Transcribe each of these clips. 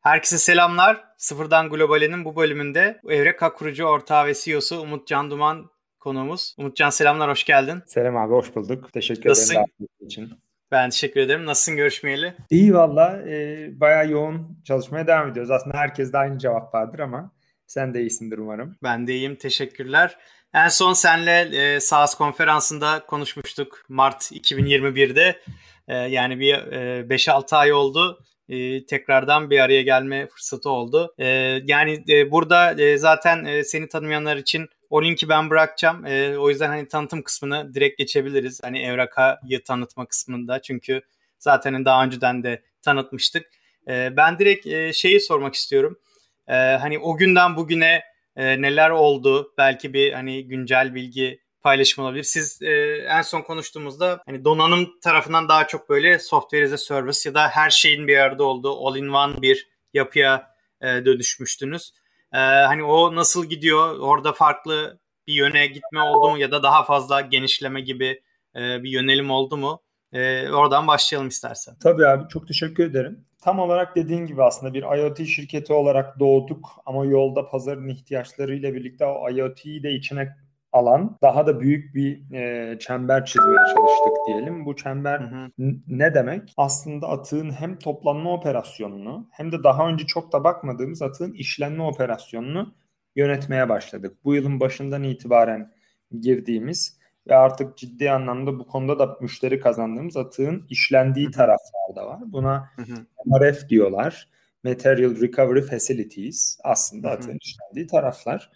Herkese selamlar. Sıfırdan Globale'nin bu bölümünde Evreka kurucu ortağı ve CEO'su Umut Can Duman konuğumuz. Umutcan selamlar, hoş geldin. Selam abi, hoş bulduk. Teşekkür Nasılsın? ederim için. Ben teşekkür ederim. Nasılsın görüşmeyeli? İyi valla. E, bayağı yoğun çalışmaya devam ediyoruz. Aslında herkes de aynı cevap vardır ama sen de iyisindir umarım. Ben de iyiyim. Teşekkürler. En son senle e, SaaS konferansında konuşmuştuk Mart 2021'de. E, yani bir e, 5-6 ay oldu e, tekrardan bir araya gelme fırsatı oldu. E, yani e, burada e, zaten e, seni tanımayanlar için o linki ben bırakacağım. E, o yüzden hani tanıtım kısmını direkt geçebiliriz. Hani Evraka'yı tanıtma kısmında. Çünkü zaten hani daha önceden de tanıtmıştık. E, ben direkt e, şeyi sormak istiyorum. E, hani o günden bugüne e, neler oldu? Belki bir hani güncel bilgi paylaşım olabilir. Siz e, en son konuştuğumuzda hani donanım tarafından daha çok böyle software as a service ya da her şeyin bir arada olduğu all-in-one bir yapıya e, dönüşmüştünüz. E, hani o nasıl gidiyor? Orada farklı bir yöne gitme oldu mu ya da daha fazla genişleme gibi e, bir yönelim oldu mu? E, oradan başlayalım istersen. Tabii abi çok teşekkür ederim. Tam olarak dediğin gibi aslında bir IoT şirketi olarak doğduk ama yolda pazarın ihtiyaçlarıyla birlikte o IoT'yi de içine alan daha da büyük bir e, çember çizmeye çalıştık diyelim. Bu çember hı hı. ne demek? Aslında atığın hem toplanma operasyonunu hem de daha önce çok da bakmadığımız atığın işlenme operasyonunu yönetmeye başladık. Bu yılın başından itibaren girdiğimiz ve artık ciddi anlamda bu konuda da müşteri kazandığımız atığın işlendiği taraflar da var. Buna. MRF diyorlar. Material Recovery Facilities aslında atığın işlendiği taraflar.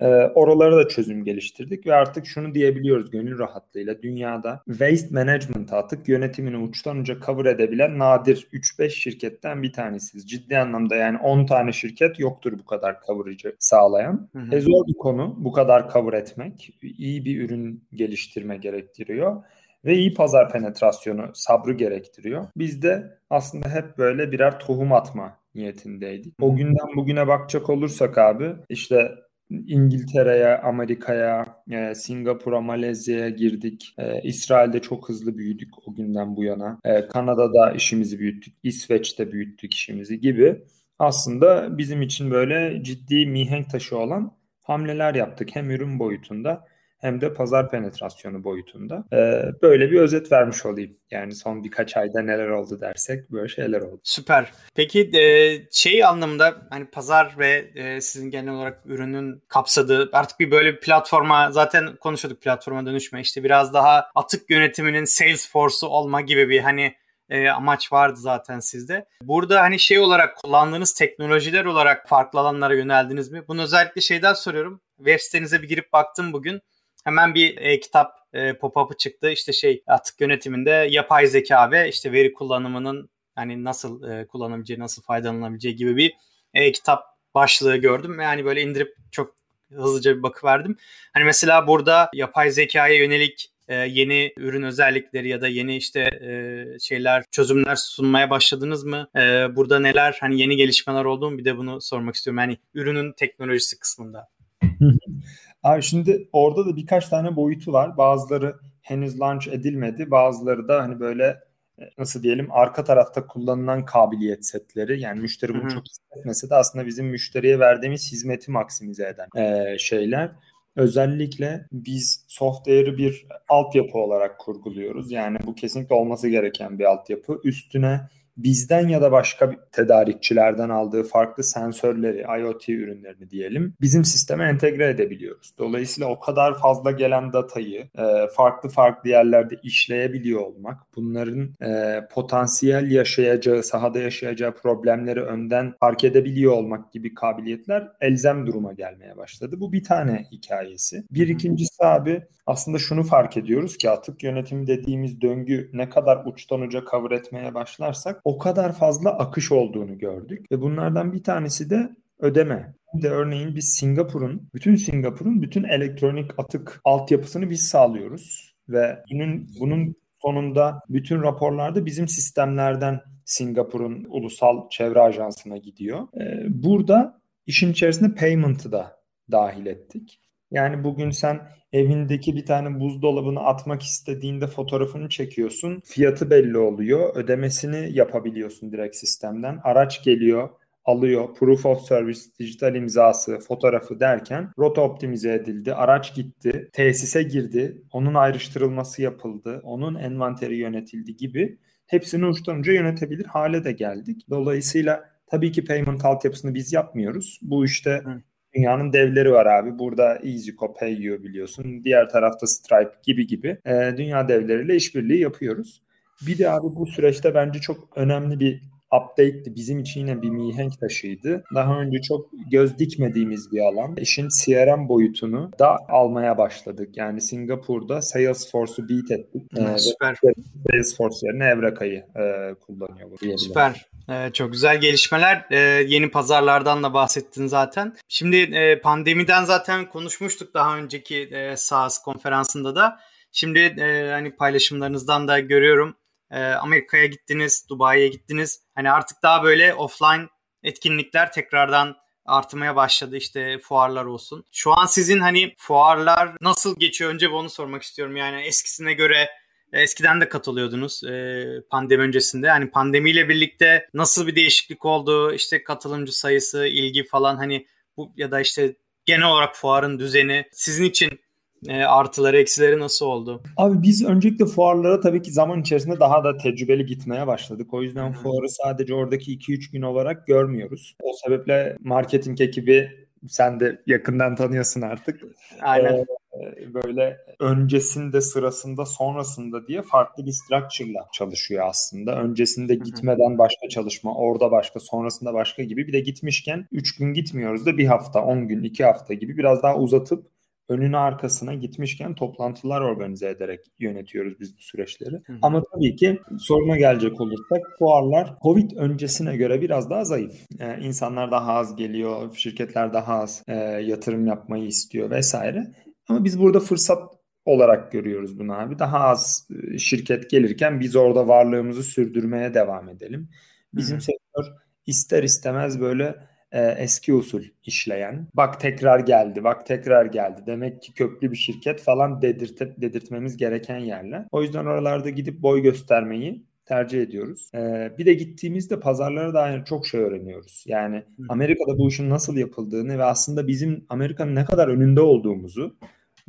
E, oralara da çözüm geliştirdik ve artık şunu diyebiliyoruz gönül rahatlığıyla dünyada waste management artık yönetimini uçtan uca cover edebilen nadir 3-5 şirketten bir tanesiyiz. Ciddi anlamda yani 10 tane şirket yoktur bu kadar coverage'ı sağlayan. Hı hı. E zor bir konu bu kadar cover etmek. iyi bir ürün geliştirme gerektiriyor ve iyi pazar penetrasyonu sabrı gerektiriyor. Biz de aslında hep böyle birer tohum atma niyetindeydik. O günden bugüne bakacak olursak abi işte İngiltere'ye, Amerika'ya, e, Singapur'a, Malezya'ya girdik. E, İsrail'de çok hızlı büyüdük o günden bu yana. E, Kanada'da işimizi büyüttük. İsveç'te büyüttük işimizi gibi. Aslında bizim için böyle ciddi mihenk taşı olan hamleler yaptık. Hem ürün boyutunda hem de pazar penetrasyonu boyutunda. Ee, böyle bir özet vermiş olayım. Yani son birkaç ayda neler oldu dersek böyle şeyler oldu. Süper. Peki e, şey anlamında hani pazar ve e, sizin genel olarak ürünün kapsadığı artık bir böyle bir platforma zaten konuşuyorduk platforma dönüşme işte biraz daha atık yönetiminin Salesforce'u olma gibi bir hani e, amaç vardı zaten sizde. Burada hani şey olarak kullandığınız teknolojiler olarak farklı alanlara yöneldiniz mi? Bunu özellikle şeyden soruyorum. Web sitenize bir girip baktım bugün hemen bir e-kitap e, pop-up'ı çıktı. İşte şey atık yönetiminde yapay zeka ve işte veri kullanımının hani nasıl e, kullanabileceği, nasıl faydalanabileceği gibi bir e-kitap başlığı gördüm. Yani böyle indirip çok hızlıca bir bakıverdim. Hani mesela burada yapay zekaya yönelik e, yeni ürün özellikleri ya da yeni işte e, şeyler, çözümler sunmaya başladınız mı? E, burada neler hani yeni gelişmeler oldu mu? Bir de bunu sormak istiyorum. Yani ürünün teknolojisi kısmında. Abi şimdi orada da birkaç tane boyutu var. Bazıları henüz launch edilmedi. Bazıları da hani böyle e, nasıl diyelim arka tarafta kullanılan kabiliyet setleri. Yani müşteri bunu Hı-hı. çok hissetmese de aslında bizim müşteriye verdiğimiz hizmeti maksimize eden e, şeyler. Özellikle biz software'ı bir altyapı olarak kurguluyoruz. Yani bu kesinlikle olması gereken bir altyapı. Üstüne bizden ya da başka tedarikçilerden aldığı farklı sensörleri, IoT ürünlerini diyelim bizim sisteme entegre edebiliyoruz. Dolayısıyla o kadar fazla gelen datayı e, farklı farklı yerlerde işleyebiliyor olmak, bunların e, potansiyel yaşayacağı, sahada yaşayacağı problemleri önden fark edebiliyor olmak gibi kabiliyetler elzem duruma gelmeye başladı. Bu bir tane hikayesi. Bir ikincisi abi aslında şunu fark ediyoruz ki atık yönetimi dediğimiz döngü ne kadar uçtan uca cover etmeye başlarsak o kadar fazla akış olduğunu gördük. Ve bunlardan bir tanesi de ödeme. De örneğin biz Singapur'un, bütün Singapur'un bütün elektronik atık altyapısını biz sağlıyoruz. Ve bunun, bunun sonunda bütün raporlarda bizim sistemlerden Singapur'un ulusal çevre ajansına gidiyor. Ee, burada işin içerisinde payment'ı da dahil ettik. Yani bugün sen evindeki bir tane buzdolabını atmak istediğinde fotoğrafını çekiyorsun. Fiyatı belli oluyor. Ödemesini yapabiliyorsun direkt sistemden. Araç geliyor. alıyor. Proof of Service, dijital imzası, fotoğrafı derken rota optimize edildi. Araç gitti, tesise girdi. Onun ayrıştırılması yapıldı. Onun envanteri yönetildi gibi hepsini uçtan uca yönetebilir hale de geldik. Dolayısıyla tabii ki payment altyapısını biz yapmıyoruz. Bu işte. Dünyanın devleri var abi. Burada EasyCo, Payo biliyorsun. Diğer tarafta Stripe gibi gibi e, dünya devleriyle işbirliği yapıyoruz. Bir de abi bu süreçte bence çok önemli bir update'ti. Bizim için yine bir mihenk taşıydı. Daha önce çok göz dikmediğimiz bir alan. İşin CRM boyutunu da almaya başladık. Yani Singapur'da Salesforce'u beat ettik. Ee, Süper. Salesforce yerine Evraka'yı e, kullanıyor. Süper. Ee, çok güzel gelişmeler. Ee, yeni pazarlardan da bahsettin zaten. Şimdi e, pandemiden zaten konuşmuştuk daha önceki e, SaaS konferansında da. Şimdi e, hani paylaşımlarınızdan da görüyorum e, Amerika'ya gittiniz, Dubai'ye gittiniz. Hani artık daha böyle offline etkinlikler tekrardan artmaya başladı işte fuarlar olsun. Şu an sizin hani fuarlar nasıl geçiyor önce bunu sormak istiyorum. Yani eskisine göre eskiden de katılıyordunuz e, pandemi öncesinde. Hani pandemiyle birlikte nasıl bir değişiklik oldu? İşte katılımcı sayısı, ilgi falan hani bu ya da işte genel olarak fuarın düzeni sizin için e, artıları eksileri nasıl oldu? Abi biz öncelikle fuarlara tabii ki zaman içerisinde daha da tecrübeli gitmeye başladık. O yüzden fuarı sadece oradaki 2-3 gün olarak görmüyoruz. O sebeple marketing ekibi sen de yakından tanıyorsun artık. Aynen. Ee, böyle öncesinde, sırasında, sonrasında diye farklı bir structure'la çalışıyor aslında. Öncesinde gitmeden başka çalışma, orada başka, sonrasında başka gibi. Bir de gitmişken 3 gün gitmiyoruz da bir hafta, 10 gün, 2 hafta gibi biraz daha uzatıp önüne arkasına gitmişken toplantılar organize ederek yönetiyoruz biz bu süreçleri. Hı hı. Ama tabii ki soruna gelecek olursak fuarlar Covid öncesine göre biraz daha zayıf. Ee, insanlar daha az geliyor, şirketler daha az e, yatırım yapmayı istiyor vesaire. Ama biz burada fırsat olarak görüyoruz bunu abi. Daha az e, şirket gelirken biz orada varlığımızı sürdürmeye devam edelim. Bizim Hı-hı. sektör ister istemez böyle e, eski usul işleyen. Bak tekrar geldi, bak tekrar geldi. Demek ki köklü bir şirket falan dedirtip dedirtmemiz gereken yerler. O yüzden oralarda gidip boy göstermeyi tercih ediyoruz. Ee, bir de gittiğimizde pazarlara dair çok şey öğreniyoruz. Yani Amerika'da bu işin nasıl yapıldığını ve aslında bizim Amerika'nın ne kadar önünde olduğumuzu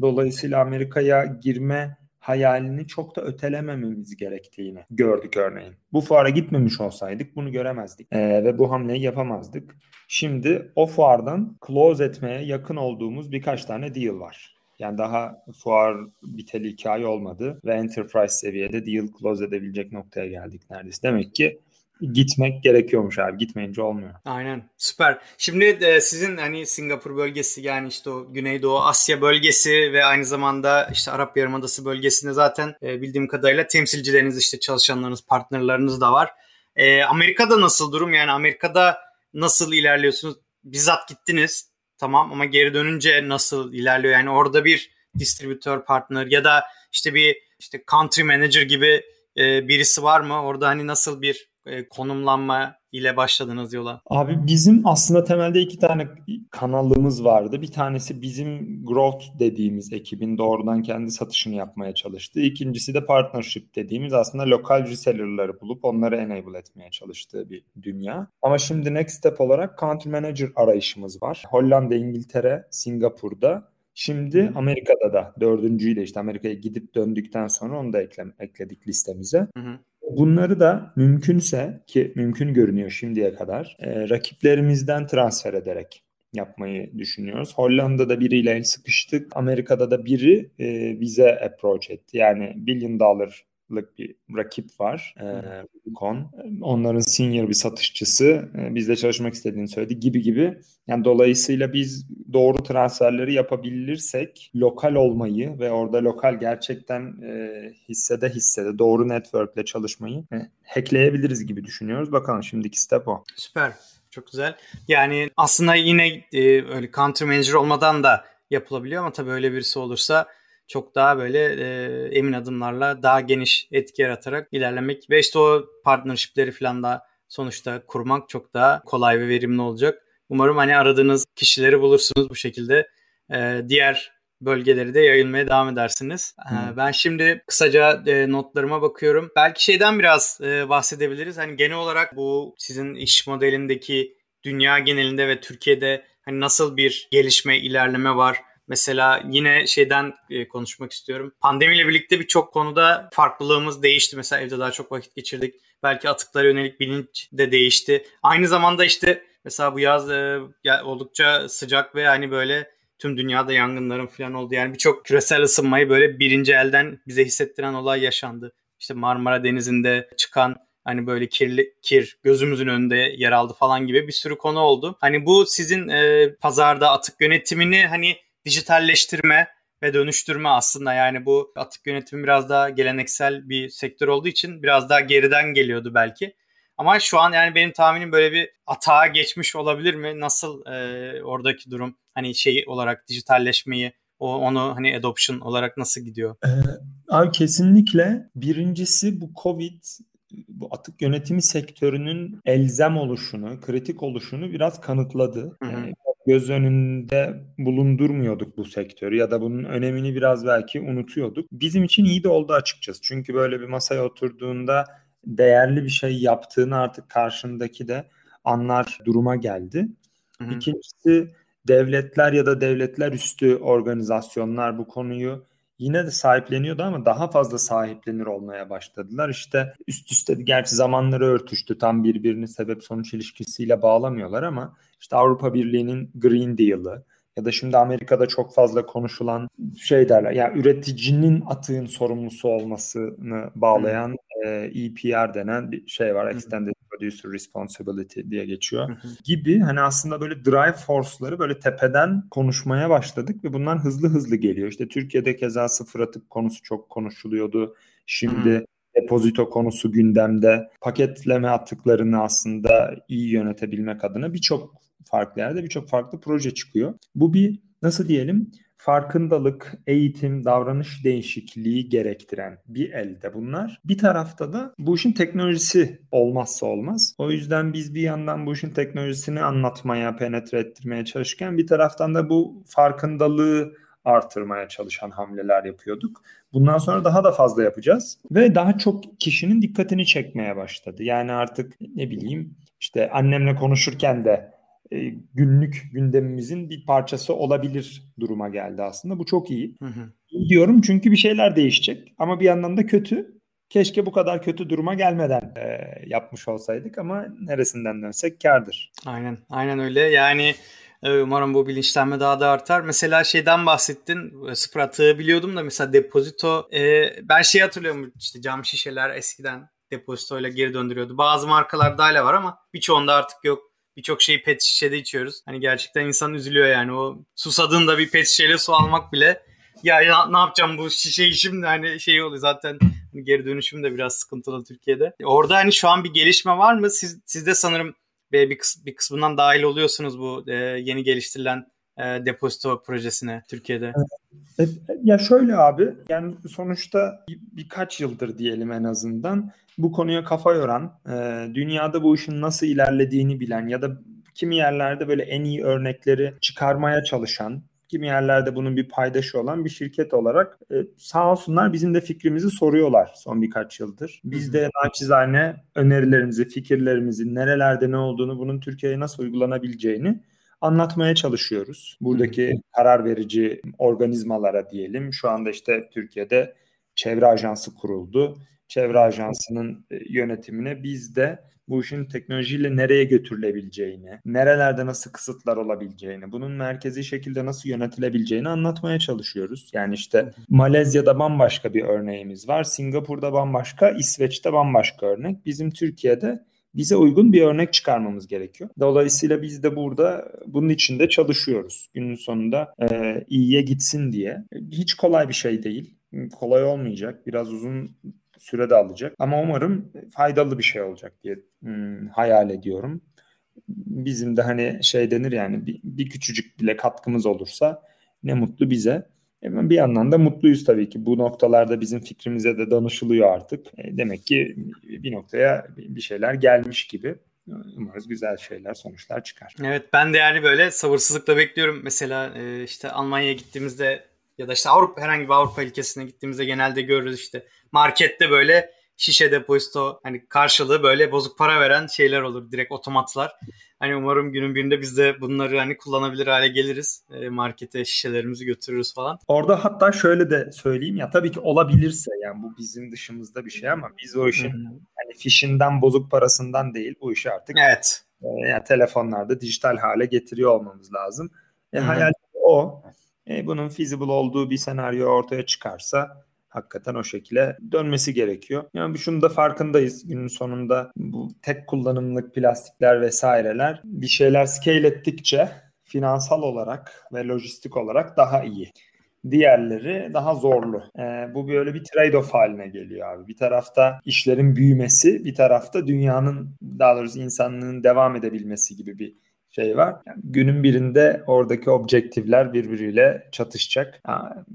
dolayısıyla Amerika'ya girme hayalini çok da ötelemememiz gerektiğini gördük örneğin. Bu fuara gitmemiş olsaydık bunu göremezdik ee, ve bu hamleyi yapamazdık. Şimdi o fuardan close etmeye yakın olduğumuz birkaç tane deal var. Yani daha fuar biteli iki olmadı ve enterprise seviyede deal close edebilecek noktaya geldik neredeyse. Demek ki gitmek gerekiyormuş abi. Gitmeyince olmuyor. Aynen. Süper. Şimdi e, sizin hani Singapur bölgesi yani işte o Güneydoğu Asya bölgesi ve aynı zamanda işte Arap Yarımadası bölgesinde zaten e, bildiğim kadarıyla temsilcileriniz işte çalışanlarınız, partnerleriniz da var. E, Amerika'da nasıl durum? Yani Amerika'da nasıl ilerliyorsunuz? Bizzat gittiniz. Tamam ama geri dönünce nasıl ilerliyor? Yani orada bir distribütör partner ya da işte bir işte country manager gibi e, birisi var mı? Orada hani nasıl bir konumlanma ile başladınız yola? Abi bizim aslında temelde iki tane kanalımız vardı. Bir tanesi bizim growth dediğimiz ekibin doğrudan kendi satışını yapmaya çalıştığı. İkincisi de partnership dediğimiz aslında lokal reseller'ları bulup onları enable etmeye çalıştığı bir dünya. Ama şimdi next step olarak country manager arayışımız var. Hollanda, İngiltere, Singapur'da Şimdi Amerika'da da dördüncüyü de işte Amerika'ya gidip döndükten sonra onu da ekle, ekledik listemize. Hı hı. Bunları da mümkünse ki mümkün görünüyor şimdiye kadar e, rakiplerimizden transfer ederek yapmayı düşünüyoruz. Hollanda'da biriyle el sıkıştık. Amerika'da da biri e, bize approach etti. Yani billion dollar lık bir rakip var. Ee, Onların senior bir satışçısı. Ee, bizle çalışmak istediğini söyledi gibi gibi. Yani dolayısıyla biz doğru transferleri yapabilirsek lokal olmayı ve orada lokal gerçekten e, hissede hissede doğru networkle çalışmayı e, hackleyebiliriz gibi düşünüyoruz. Bakalım şimdiki step o. Süper. Çok güzel. Yani aslında yine e, öyle country manager olmadan da yapılabiliyor ama tabii öyle birisi olursa çok daha böyle e, emin adımlarla daha geniş etki yaratarak ilerlemek ve işte o partnershipleri falan da sonuçta kurmak çok daha kolay ve verimli olacak. Umarım hani aradığınız kişileri bulursunuz bu şekilde. E, diğer bölgeleri de yayılmaya devam edersiniz. Hmm. Ben şimdi kısaca e, notlarıma bakıyorum. Belki şeyden biraz e, bahsedebiliriz. Hani genel olarak bu sizin iş modelindeki dünya genelinde ve Türkiye'de hani nasıl bir gelişme, ilerleme var? Mesela yine şeyden e, konuşmak istiyorum. Pandemiyle birlikte birçok konuda farklılığımız değişti. Mesela evde daha çok vakit geçirdik. Belki atıklara yönelik bilinç de değişti. Aynı zamanda işte mesela bu yaz e, oldukça sıcak ve hani böyle tüm dünyada yangınların falan oldu. Yani birçok küresel ısınmayı böyle birinci elden bize hissettiren olay yaşandı. İşte Marmara Denizi'nde çıkan hani böyle kirli kir gözümüzün önünde yer aldı falan gibi bir sürü konu oldu. Hani bu sizin e, pazarda atık yönetimini hani dijitalleştirme ve dönüştürme aslında yani bu atık yönetimi biraz daha geleneksel bir sektör olduğu için biraz daha geriden geliyordu belki. Ama şu an yani benim tahminim böyle bir atağa geçmiş olabilir mi? Nasıl e, oradaki durum hani şey olarak dijitalleşmeyi o onu hani adoption olarak nasıl gidiyor? Ee, abi kesinlikle birincisi bu Covid bu atık yönetimi sektörünün elzem oluşunu, kritik oluşunu biraz kanıtladı. Hı hı. Yani göz önünde bulundurmuyorduk bu sektörü ya da bunun önemini biraz belki unutuyorduk. Bizim için iyi de oldu açıkçası. Çünkü böyle bir masaya oturduğunda değerli bir şey yaptığını artık karşındaki de anlar duruma geldi. Hı hı. İkincisi devletler ya da devletler üstü organizasyonlar bu konuyu yine de sahipleniyordu ama daha fazla sahiplenir olmaya başladılar. İşte üst üste gerçi zamanları örtüştü tam birbirini sebep sonuç ilişkisiyle bağlamıyorlar ama işte Avrupa Birliği'nin Green Deal'ı ya da şimdi Amerika'da çok fazla konuşulan şey derler. Yani üreticinin atığın sorumlusu olmasını bağlayan e, EPR denen bir şey var. Extended Producer Responsibility diye geçiyor. Gibi hani aslında böyle drive force'ları böyle tepeden konuşmaya başladık ve bunlar hızlı hızlı geliyor. İşte Türkiye'de keza sıfır atık konusu çok konuşuluyordu. Şimdi depozito konusu gündemde. Paketleme atıklarını aslında iyi yönetebilmek adına birçok farklı yerde birçok farklı proje çıkıyor. Bu bir nasıl diyelim farkındalık, eğitim, davranış değişikliği gerektiren bir elde bunlar. Bir tarafta da bu işin teknolojisi olmazsa olmaz. O yüzden biz bir yandan bu işin teknolojisini anlatmaya, penetre ettirmeye çalışırken bir taraftan da bu farkındalığı artırmaya çalışan hamleler yapıyorduk. Bundan sonra daha da fazla yapacağız ve daha çok kişinin dikkatini çekmeye başladı. Yani artık ne bileyim işte annemle konuşurken de e, günlük gündemimizin bir parçası olabilir duruma geldi aslında. Bu çok iyi. Hı hı. Diyorum çünkü bir şeyler değişecek ama bir yandan da kötü. Keşke bu kadar kötü duruma gelmeden e, yapmış olsaydık ama neresinden dönsek kardır. Aynen, aynen öyle. Yani e, Umarım bu bilinçlenme daha da artar. Mesela şeyden bahsettin. E, sıfır atığı biliyordum da mesela depozito. E, ben şey hatırlıyorum işte cam şişeler eskiden depozitoyla geri döndürüyordu. Bazı markalarda hala var ama birçoğunda artık yok birçok şeyi pet şişede içiyoruz. Hani gerçekten insan üzülüyor yani o susadığında bir pet şişeyle su almak bile ya, ya ne yapacağım bu şişeyi şimdi hani şey oluyor zaten hani geri dönüşüm de biraz sıkıntılı Türkiye'de. Orada hani şu an bir gelişme var mı? Siz, siz de sanırım bir, bir kısmından dahil oluyorsunuz bu e, yeni geliştirilen e, depozito projesine Türkiye'de. E, ya şöyle abi yani sonuçta bir, birkaç yıldır diyelim en azından bu konuya kafa yoran, e, dünyada bu işin nasıl ilerlediğini bilen ya da kimi yerlerde böyle en iyi örnekleri çıkarmaya çalışan, kimi yerlerde bunun bir paydaşı olan bir şirket olarak e, sağ olsunlar bizim de fikrimizi soruyorlar son birkaç yıldır. Biz de naçizane önerilerimizi, fikirlerimizi, nerelerde ne olduğunu, bunun Türkiye'ye nasıl uygulanabileceğini anlatmaya çalışıyoruz. Buradaki karar verici organizmalara diyelim. Şu anda işte Türkiye'de çevre ajansı kuruldu çevre ajansının e, yönetimine biz de bu işin teknolojiyle nereye götürülebileceğini, nerelerde nasıl kısıtlar olabileceğini, bunun merkezi şekilde nasıl yönetilebileceğini anlatmaya çalışıyoruz. Yani işte Malezya'da bambaşka bir örneğimiz var, Singapur'da bambaşka, İsveç'te bambaşka örnek. Bizim Türkiye'de bize uygun bir örnek çıkarmamız gerekiyor. Dolayısıyla biz de burada bunun içinde çalışıyoruz. Günün sonunda e, iyiye gitsin diye. Hiç kolay bir şey değil. Kolay olmayacak. Biraz uzun süre de alacak. Ama umarım faydalı bir şey olacak diye hmm, hayal ediyorum. Bizim de hani şey denir yani bir, bir küçücük bile katkımız olursa ne mutlu bize. E, bir yandan da mutluyuz tabii ki. Bu noktalarda bizim fikrimize de danışılıyor artık. E, demek ki bir noktaya bir şeyler gelmiş gibi. Umarız güzel şeyler, sonuçlar çıkar. Evet ben de yani böyle sabırsızlıkla bekliyorum. Mesela e, işte Almanya'ya gittiğimizde ya da işte Avrupa herhangi bir Avrupa ülkesine gittiğimizde genelde görürüz işte markette böyle şişe depozito hani karşılığı böyle bozuk para veren şeyler olur. Direkt otomatlar. Hani umarım günün birinde biz de bunları hani kullanabilir hale geliriz. E, markete şişelerimizi götürürüz falan. Orada hatta şöyle de söyleyeyim ya tabii ki olabilirse yani bu bizim dışımızda bir şey ama biz o işin hani fişinden bozuk parasından değil bu işi artık evet. e, yani telefonlarda dijital hale getiriyor olmamız lazım. E, hayal o. E, bunun feasible olduğu bir senaryo ortaya çıkarsa hakikaten o şekilde dönmesi gerekiyor. Yani şunu da farkındayız. Günün sonunda bu tek kullanımlık plastikler vesaireler bir şeyler scale ettikçe finansal olarak ve lojistik olarak daha iyi. Diğerleri daha zorlu. Ee, bu böyle bir trade-off haline geliyor abi. Bir tarafta işlerin büyümesi, bir tarafta dünyanın daha doğrusu insanlığın devam edebilmesi gibi bir şey var. Yani günün birinde oradaki objektifler birbiriyle çatışacak.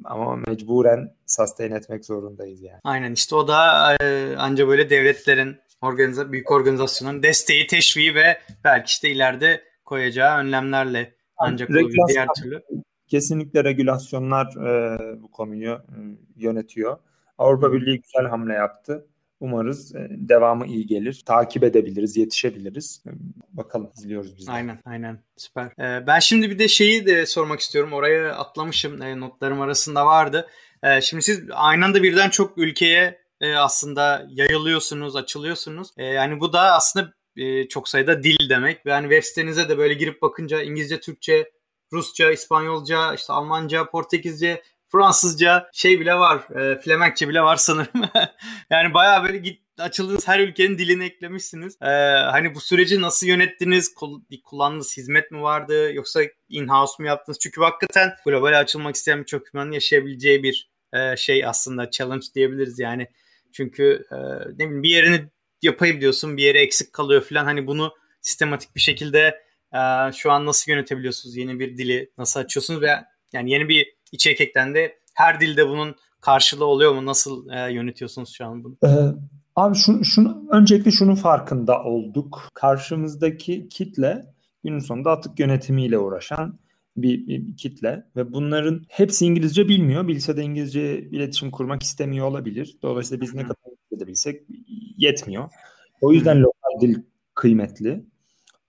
Ama mecburen sustain etmek zorundayız yani. Aynen işte o da e, anca böyle devletlerin organiza büyük organizasyonun desteği, teşviği ve belki işte ileride koyacağı önlemlerle ancak olabilir diğer türlü. Kesinlikle regülasyonlar e, bu konuyu e, yönetiyor. Avrupa Birliği güzel hamle yaptı. Umarız e, devamı iyi gelir. Takip edebiliriz, yetişebiliriz. E, bakalım izliyoruz biz de. Aynen, aynen. Süper. Ee, ben şimdi bir de şeyi de sormak istiyorum. Oraya atlamışım. E, notlarım arasında vardı. E, şimdi siz aynı anda birden çok ülkeye e, aslında yayılıyorsunuz, açılıyorsunuz. E, yani bu da aslında e, çok sayıda dil demek. Yani web sitenize de böyle girip bakınca İngilizce, Türkçe, Rusça, İspanyolca, işte Almanca, Portekizce, Fransızca şey bile var. E, Flemenkçe bile var sanırım. yani bayağı böyle git açıldığınız her ülkenin dilini eklemişsiniz. Ee, hani bu süreci nasıl yönettiniz? Kullandığınız hizmet mi vardı? Yoksa in-house mu yaptınız? Çünkü hakikaten global açılmak isteyen birçok firmanın yaşayabileceği bir e, şey aslında challenge diyebiliriz yani. Çünkü e, ne bileyim bir yerini yapayım diyorsun bir yere eksik kalıyor falan. Hani bunu sistematik bir şekilde e, şu an nasıl yönetebiliyorsunuz? Yeni bir dili nasıl açıyorsunuz ve yani yeni bir içerik eklendi. Her dilde bunun karşılığı oluyor mu? Nasıl e, yönetiyorsunuz şu an bunu? Ee, abi şunu, şunu öncelikle şunun farkında olduk. Karşımızdaki kitle günün sonunda atık yönetimiyle uğraşan bir, bir kitle ve bunların hepsi İngilizce bilmiyor. Bilse de İngilizce iletişim kurmak istemiyor olabilir. Dolayısıyla biz ne kadar İngilizce bilsek yetmiyor. O yüzden lokal dil kıymetli.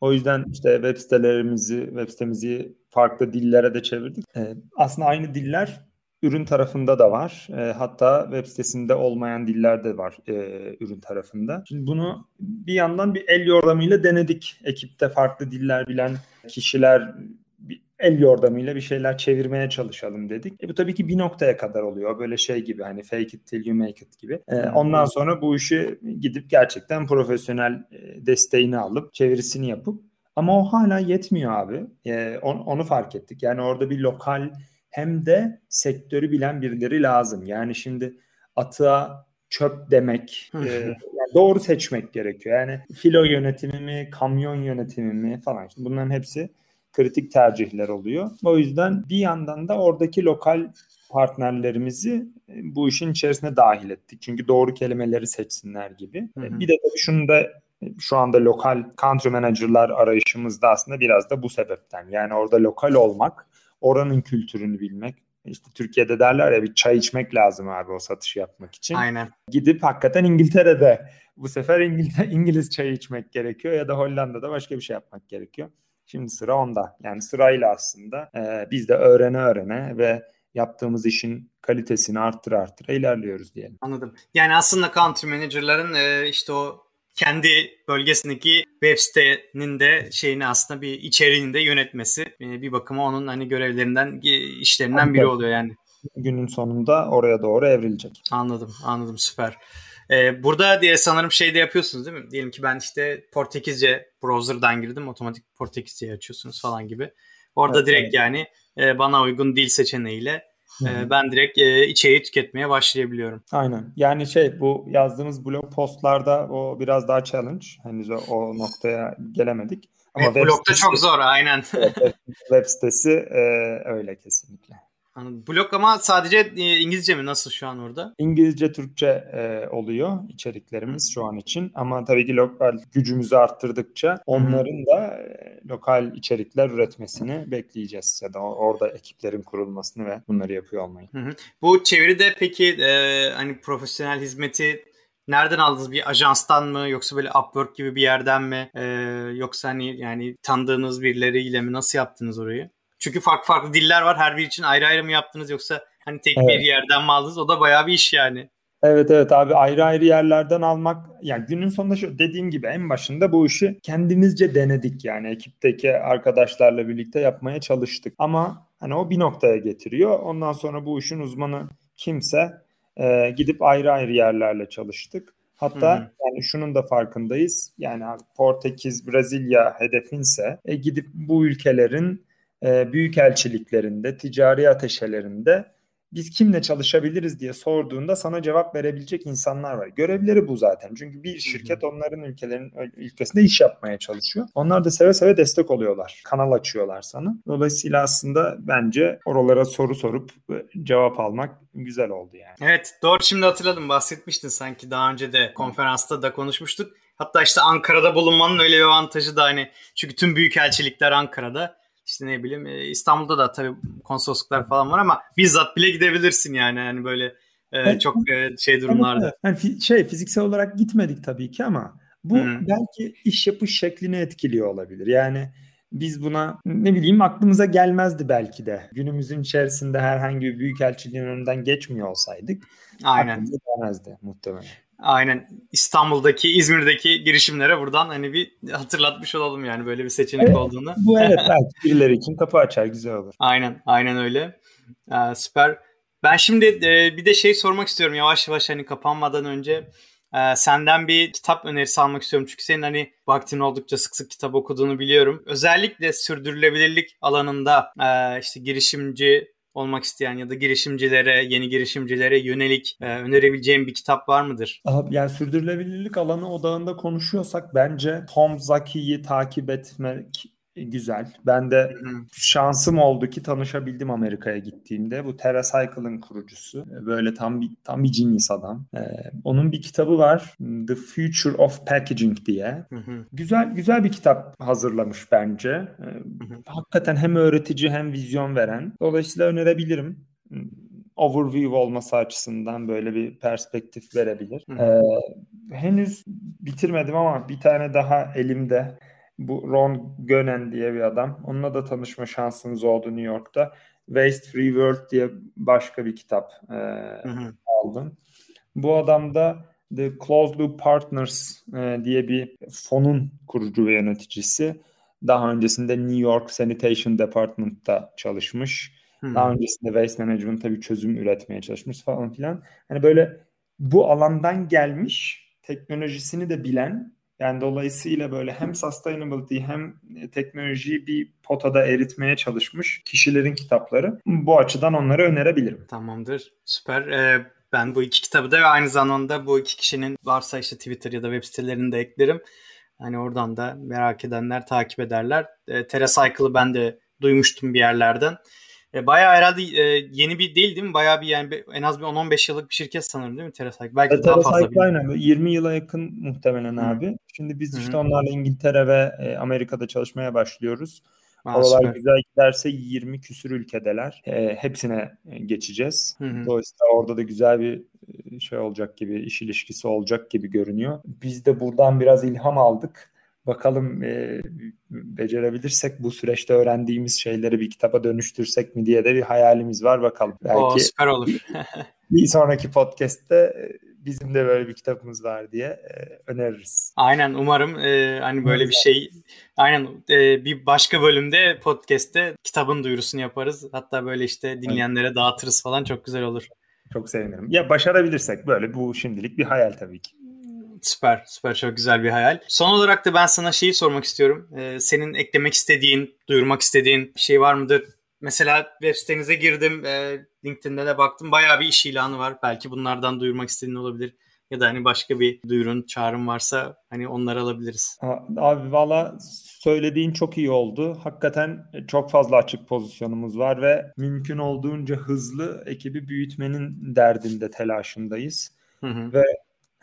O yüzden işte web sitelerimizi, web sitemizi farklı dillere de çevirdik. Ee, aslında aynı diller ürün tarafında da var. E, hatta web sitesinde olmayan diller de var e, ürün tarafında. Şimdi bunu bir yandan bir el yordamıyla denedik. Ekipte farklı diller bilen kişiler bir el yordamıyla bir şeyler çevirmeye çalışalım dedik. E bu tabii ki bir noktaya kadar oluyor. Böyle şey gibi hani fake it till you make it gibi. E, ondan sonra bu işi gidip gerçekten profesyonel e, desteğini alıp çevirisini yapıp ama o hala yetmiyor abi. E, on, onu fark ettik. Yani orada bir lokal hem de sektörü bilen birileri lazım. Yani şimdi atığa çöp demek, e, yani doğru seçmek gerekiyor. Yani filo yönetimi mi, kamyon yönetimi mi falan. Şimdi bunların hepsi kritik tercihler oluyor. O yüzden bir yandan da oradaki lokal partnerlerimizi e, bu işin içerisine dahil ettik. Çünkü doğru kelimeleri seçsinler gibi. Hı hı. Bir de tabii şunu da e, şu anda lokal country manager'lar arayışımızda aslında biraz da bu sebepten. Yani orada lokal olmak, oranın kültürünü bilmek. İşte Türkiye'de derler ya bir çay içmek lazım abi o satışı yapmak için. Aynen. Gidip hakikaten İngiltere'de bu sefer İngiliz, İngiliz çayı içmek gerekiyor ya da Hollanda'da başka bir şey yapmak gerekiyor. Şimdi sıra onda. Yani sırayla aslında e, biz de öğrene öğrene ve yaptığımız işin kalitesini arttır arttıra ilerliyoruz diyelim. Anladım. Yani aslında country manager'ların e, işte o kendi bölgesindeki web sitenin de şeyini aslında bir içeriğini de yönetmesi e, bir bakıma onun hani görevlerinden işlerinden biri oluyor yani. Günün sonunda oraya doğru evrilecek. Anladım, anladım süper. Ee, burada diye sanırım şey de yapıyorsunuz değil mi? Diyelim ki ben işte Portekizce browser'dan girdim. Otomatik Portekizce'yi açıyorsunuz falan gibi. Orada evet, direkt evet. yani e, bana uygun dil seçeneğiyle e, ben direkt e, içeriği tüketmeye başlayabiliyorum. Aynen. Yani şey bu yazdığımız blog postlarda o biraz daha challenge. Henüz o, o noktaya gelemedik. Ama evet, blogda çok zor aynen. web sitesi e, öyle kesinlikle. Anladım. Blog ama sadece e, İngilizce mi? Nasıl şu an orada? İngilizce, Türkçe e, oluyor içeriklerimiz şu an için. Ama tabii ki lokal gücümüzü arttırdıkça onların da e, lokal içerikler üretmesini bekleyeceğiz. Ya da orada ekiplerin kurulmasını ve bunları yapıyor olmayı. Hı hı. Bu çeviride peki e, hani profesyonel hizmeti nereden aldınız? Bir ajanstan mı yoksa böyle Upwork gibi bir yerden mi? Ee, yoksa hani yani tanıdığınız birileriyle mi? Nasıl yaptınız orayı? Çünkü farklı farklı diller var. Her bir için ayrı ayrı mı yaptınız yoksa hani tek evet. bir yerden mi aldınız? O da bayağı bir iş yani. Evet evet abi ayrı ayrı yerlerden almak yani günün sonunda şu dediğim gibi en başında bu işi kendimizce denedik yani ekipteki arkadaşlarla birlikte yapmaya çalıştık. Ama hani o bir noktaya getiriyor. Ondan sonra bu işin uzmanı kimse e, gidip ayrı ayrı yerlerle çalıştık. Hatta hmm. yani şunun da farkındayız. Yani Portekiz, Brezilya hedefinse e, gidip bu ülkelerin e, büyük elçiliklerinde, ticari ateşelerinde biz kimle çalışabiliriz diye sorduğunda sana cevap verebilecek insanlar var. Görevleri bu zaten. Çünkü bir şirket onların ülkelerin ülkesinde iş yapmaya çalışıyor. Onlar da seve seve destek oluyorlar. Kanal açıyorlar sana. Dolayısıyla aslında bence oralara soru sorup cevap almak güzel oldu yani. Evet doğru şimdi hatırladım bahsetmiştin sanki daha önce de konferansta da konuşmuştuk. Hatta işte Ankara'da bulunmanın öyle bir avantajı da hani çünkü tüm büyük elçilikler Ankara'da işte ne bileyim e, İstanbul'da da tabii konsolosluklar falan var ama bizzat bile gidebilirsin yani hani böyle e, çok e, şey durumlarda. Yani şey fiziksel olarak gitmedik tabii ki ama bu hmm. belki iş yapış şeklini etkiliyor olabilir. Yani biz buna ne bileyim aklımıza gelmezdi belki de. Günümüzün içerisinde herhangi bir büyük elçiliğin önünden geçmiyor olsaydık. Aynen. Aklımıza gelmezdi muhtemelen. Aynen İstanbul'daki, İzmir'deki girişimlere buradan hani bir hatırlatmış olalım yani böyle bir seçenek evet, olduğunu. Bu evet belki birileri için kapı açar güzel olur. Aynen aynen öyle. Ee, süper. Ben şimdi e, bir de şey sormak istiyorum yavaş yavaş hani kapanmadan önce. Ee, senden bir kitap önerisi almak istiyorum. Çünkü senin hani vaktin oldukça sık sık kitap okuduğunu biliyorum. Özellikle sürdürülebilirlik alanında e, işte girişimci olmak isteyen ya da girişimcilere, yeni girişimcilere yönelik e, önerebileceğim bir kitap var mıdır? Yani sürdürülebilirlik alanı odağında konuşuyorsak bence Tom Zaki'yi takip etmek güzel. Ben de şansım oldu ki tanışabildim Amerika'ya gittiğimde. Bu TerraCycle'ın kurucusu. Böyle tam bir tam bir genius adam. Ee, onun bir kitabı var. The Future of Packaging diye. Hı-hı. Güzel güzel bir kitap hazırlamış bence. Ee, hakikaten hem öğretici hem vizyon veren. Dolayısıyla önerebilirim overview olması açısından böyle bir perspektif verebilir. Ee, henüz bitirmedim ama bir tane daha elimde. Bu Ron Gönen diye bir adam. Onunla da tanışma şansınız oldu New York'ta. Waste Free World diye başka bir kitap e, hı hı. aldım. Bu adam da The Closed Loop Partners e, diye bir fonun kurucu ve yöneticisi. Daha öncesinde New York Sanitation Department'ta çalışmış. Hmm. Daha öncesinde Waste Management'ta bir çözüm üretmeye çalışmış falan filan. Hani böyle bu alandan gelmiş, teknolojisini de bilen yani dolayısıyla böyle hem sustainability hem teknolojiyi bir potada eritmeye çalışmış kişilerin kitapları. Bu açıdan onları önerebilirim. Tamamdır. Süper. Ee, ben bu iki kitabı da ve aynı zamanda bu iki kişinin varsa işte Twitter ya da web sitelerini de eklerim. Hani oradan da merak edenler takip ederler. E, TerraCycle'ı ben de duymuştum bir yerlerden. E, bayağı herhalde e, yeni bir değil değil mi? Bayağı bir yani en az bir 10-15 yıllık bir şirket sanırım değil mi TerraCycle? Belki e, daha fazla. aynen 20 yıla yakın muhtemelen Hı. abi. Şimdi biz işte Hı. onlarla İngiltere ve e, Amerika'da çalışmaya başlıyoruz. Aa, Oralar süper. güzel giderse 20 küsür ülkedeler. E, hepsine e, geçeceğiz. Hı hı. Dolayısıyla orada da güzel bir e, şey olacak gibi, iş ilişkisi olacak gibi görünüyor. Biz de buradan biraz ilham aldık. Bakalım e, becerebilirsek bu süreçte öğrendiğimiz şeyleri bir kitaba dönüştürsek mi diye de bir hayalimiz var bakalım. Belki Oo, süper olur. bir sonraki podcast'te e, bizim de böyle bir kitabımız var diye e, öneririz. Aynen umarım e, hani böyle bir şey aynen e, bir başka bölümde podcast'te kitabın duyurusunu yaparız. Hatta böyle işte dinleyenlere dağıtırız falan çok güzel olur. Çok sevinirim. Ya başarabilirsek böyle bu şimdilik bir hayal tabii ki. Süper, süper çok güzel bir hayal. Son olarak da ben sana şeyi sormak istiyorum. Ee, senin eklemek istediğin, duyurmak istediğin bir şey var mıdır? Mesela web sitenize girdim, e, LinkedIn'de de baktım. Bayağı bir iş ilanı var. Belki bunlardan duyurmak istediğin olabilir. Ya da hani başka bir duyurun, çağrım varsa hani onları alabiliriz. Abi valla söylediğin çok iyi oldu. Hakikaten çok fazla açık pozisyonumuz var ve mümkün olduğunca hızlı ekibi büyütmenin derdinde, telaşındayız. Hı hı. Ve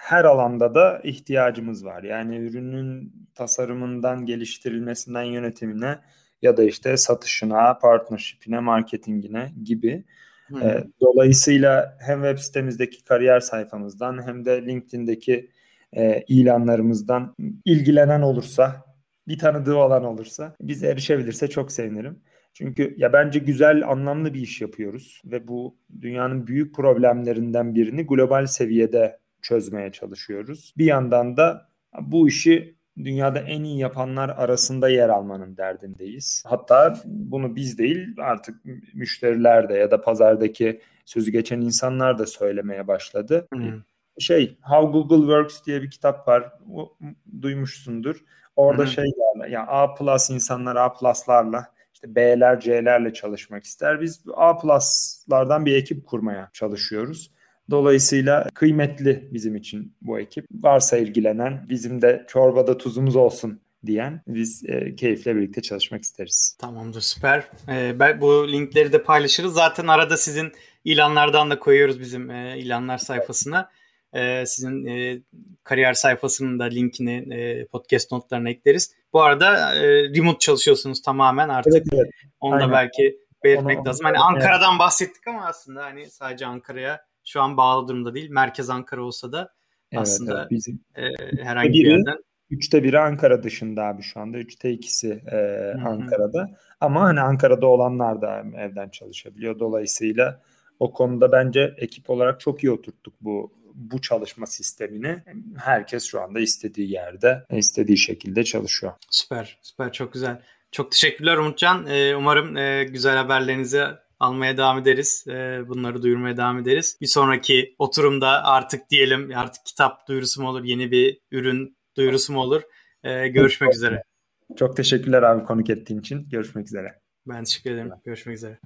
her alanda da ihtiyacımız var. Yani ürünün tasarımından geliştirilmesinden yönetimine ya da işte satışına, partnership'ine, marketingine gibi Hmm. E, dolayısıyla hem web sitemizdeki kariyer sayfamızdan hem de LinkedIn'deki e, ilanlarımızdan ilgilenen olursa, bir tanıdığı olan olursa bize erişebilirse çok sevinirim. Çünkü ya bence güzel, anlamlı bir iş yapıyoruz ve bu dünyanın büyük problemlerinden birini global seviyede çözmeye çalışıyoruz. Bir yandan da bu işi dünyada en iyi yapanlar arasında yer almanın derdindeyiz. Hatta bunu biz değil artık müşteriler de ya da pazardaki sözü geçen insanlar da söylemeye başladı. Hmm. Şey How Google Works diye bir kitap var. O, duymuşsundur. Orada hmm. şey yani ya A plus insanlar A plus'larla işte B'ler C'lerle çalışmak ister. Biz A plus'lardan bir ekip kurmaya çalışıyoruz. Dolayısıyla kıymetli bizim için bu ekip. Varsa ilgilenen bizim de çorbada tuzumuz olsun diyen biz e, keyifle birlikte çalışmak isteriz. Tamamdır süper. E, ben bu linkleri de paylaşırız. Zaten arada sizin ilanlardan da koyuyoruz bizim e, ilanlar sayfasına. E, sizin e, kariyer sayfasının da linkini e, podcast notlarına ekleriz. Bu arada e, remote çalışıyorsunuz tamamen artık. Evet, evet. Onu Aynen. da belki belirtmek onu, lazım. Hani Ankara'dan bahsettik ama aslında hani sadece Ankara'ya şu an bağlı durumda değil. Merkez Ankara olsa da evet, aslında evet, bizim e, herhangi biri, bir yerden. Üçte biri Ankara dışında abi şu anda. Üçte ikisi e, Ankara'da. Ama hani Ankara'da olanlar da evden çalışabiliyor. Dolayısıyla o konuda bence ekip olarak çok iyi oturttuk bu bu çalışma sistemini. Herkes şu anda istediği yerde, istediği şekilde çalışıyor. Süper, süper çok güzel. Çok teşekkürler Umutcan. Ee, umarım e, güzel haberlerinizi almaya devam ederiz. E, bunları duyurmaya devam ederiz. Bir sonraki oturumda artık diyelim artık kitap duyurusu mu olur, yeni bir ürün duyurusu mu olur? E, görüşmek üzere. Çok teşekkürler abi konuk ettiğin için. Görüşmek üzere. Ben teşekkür ederim. Görüşmek üzere.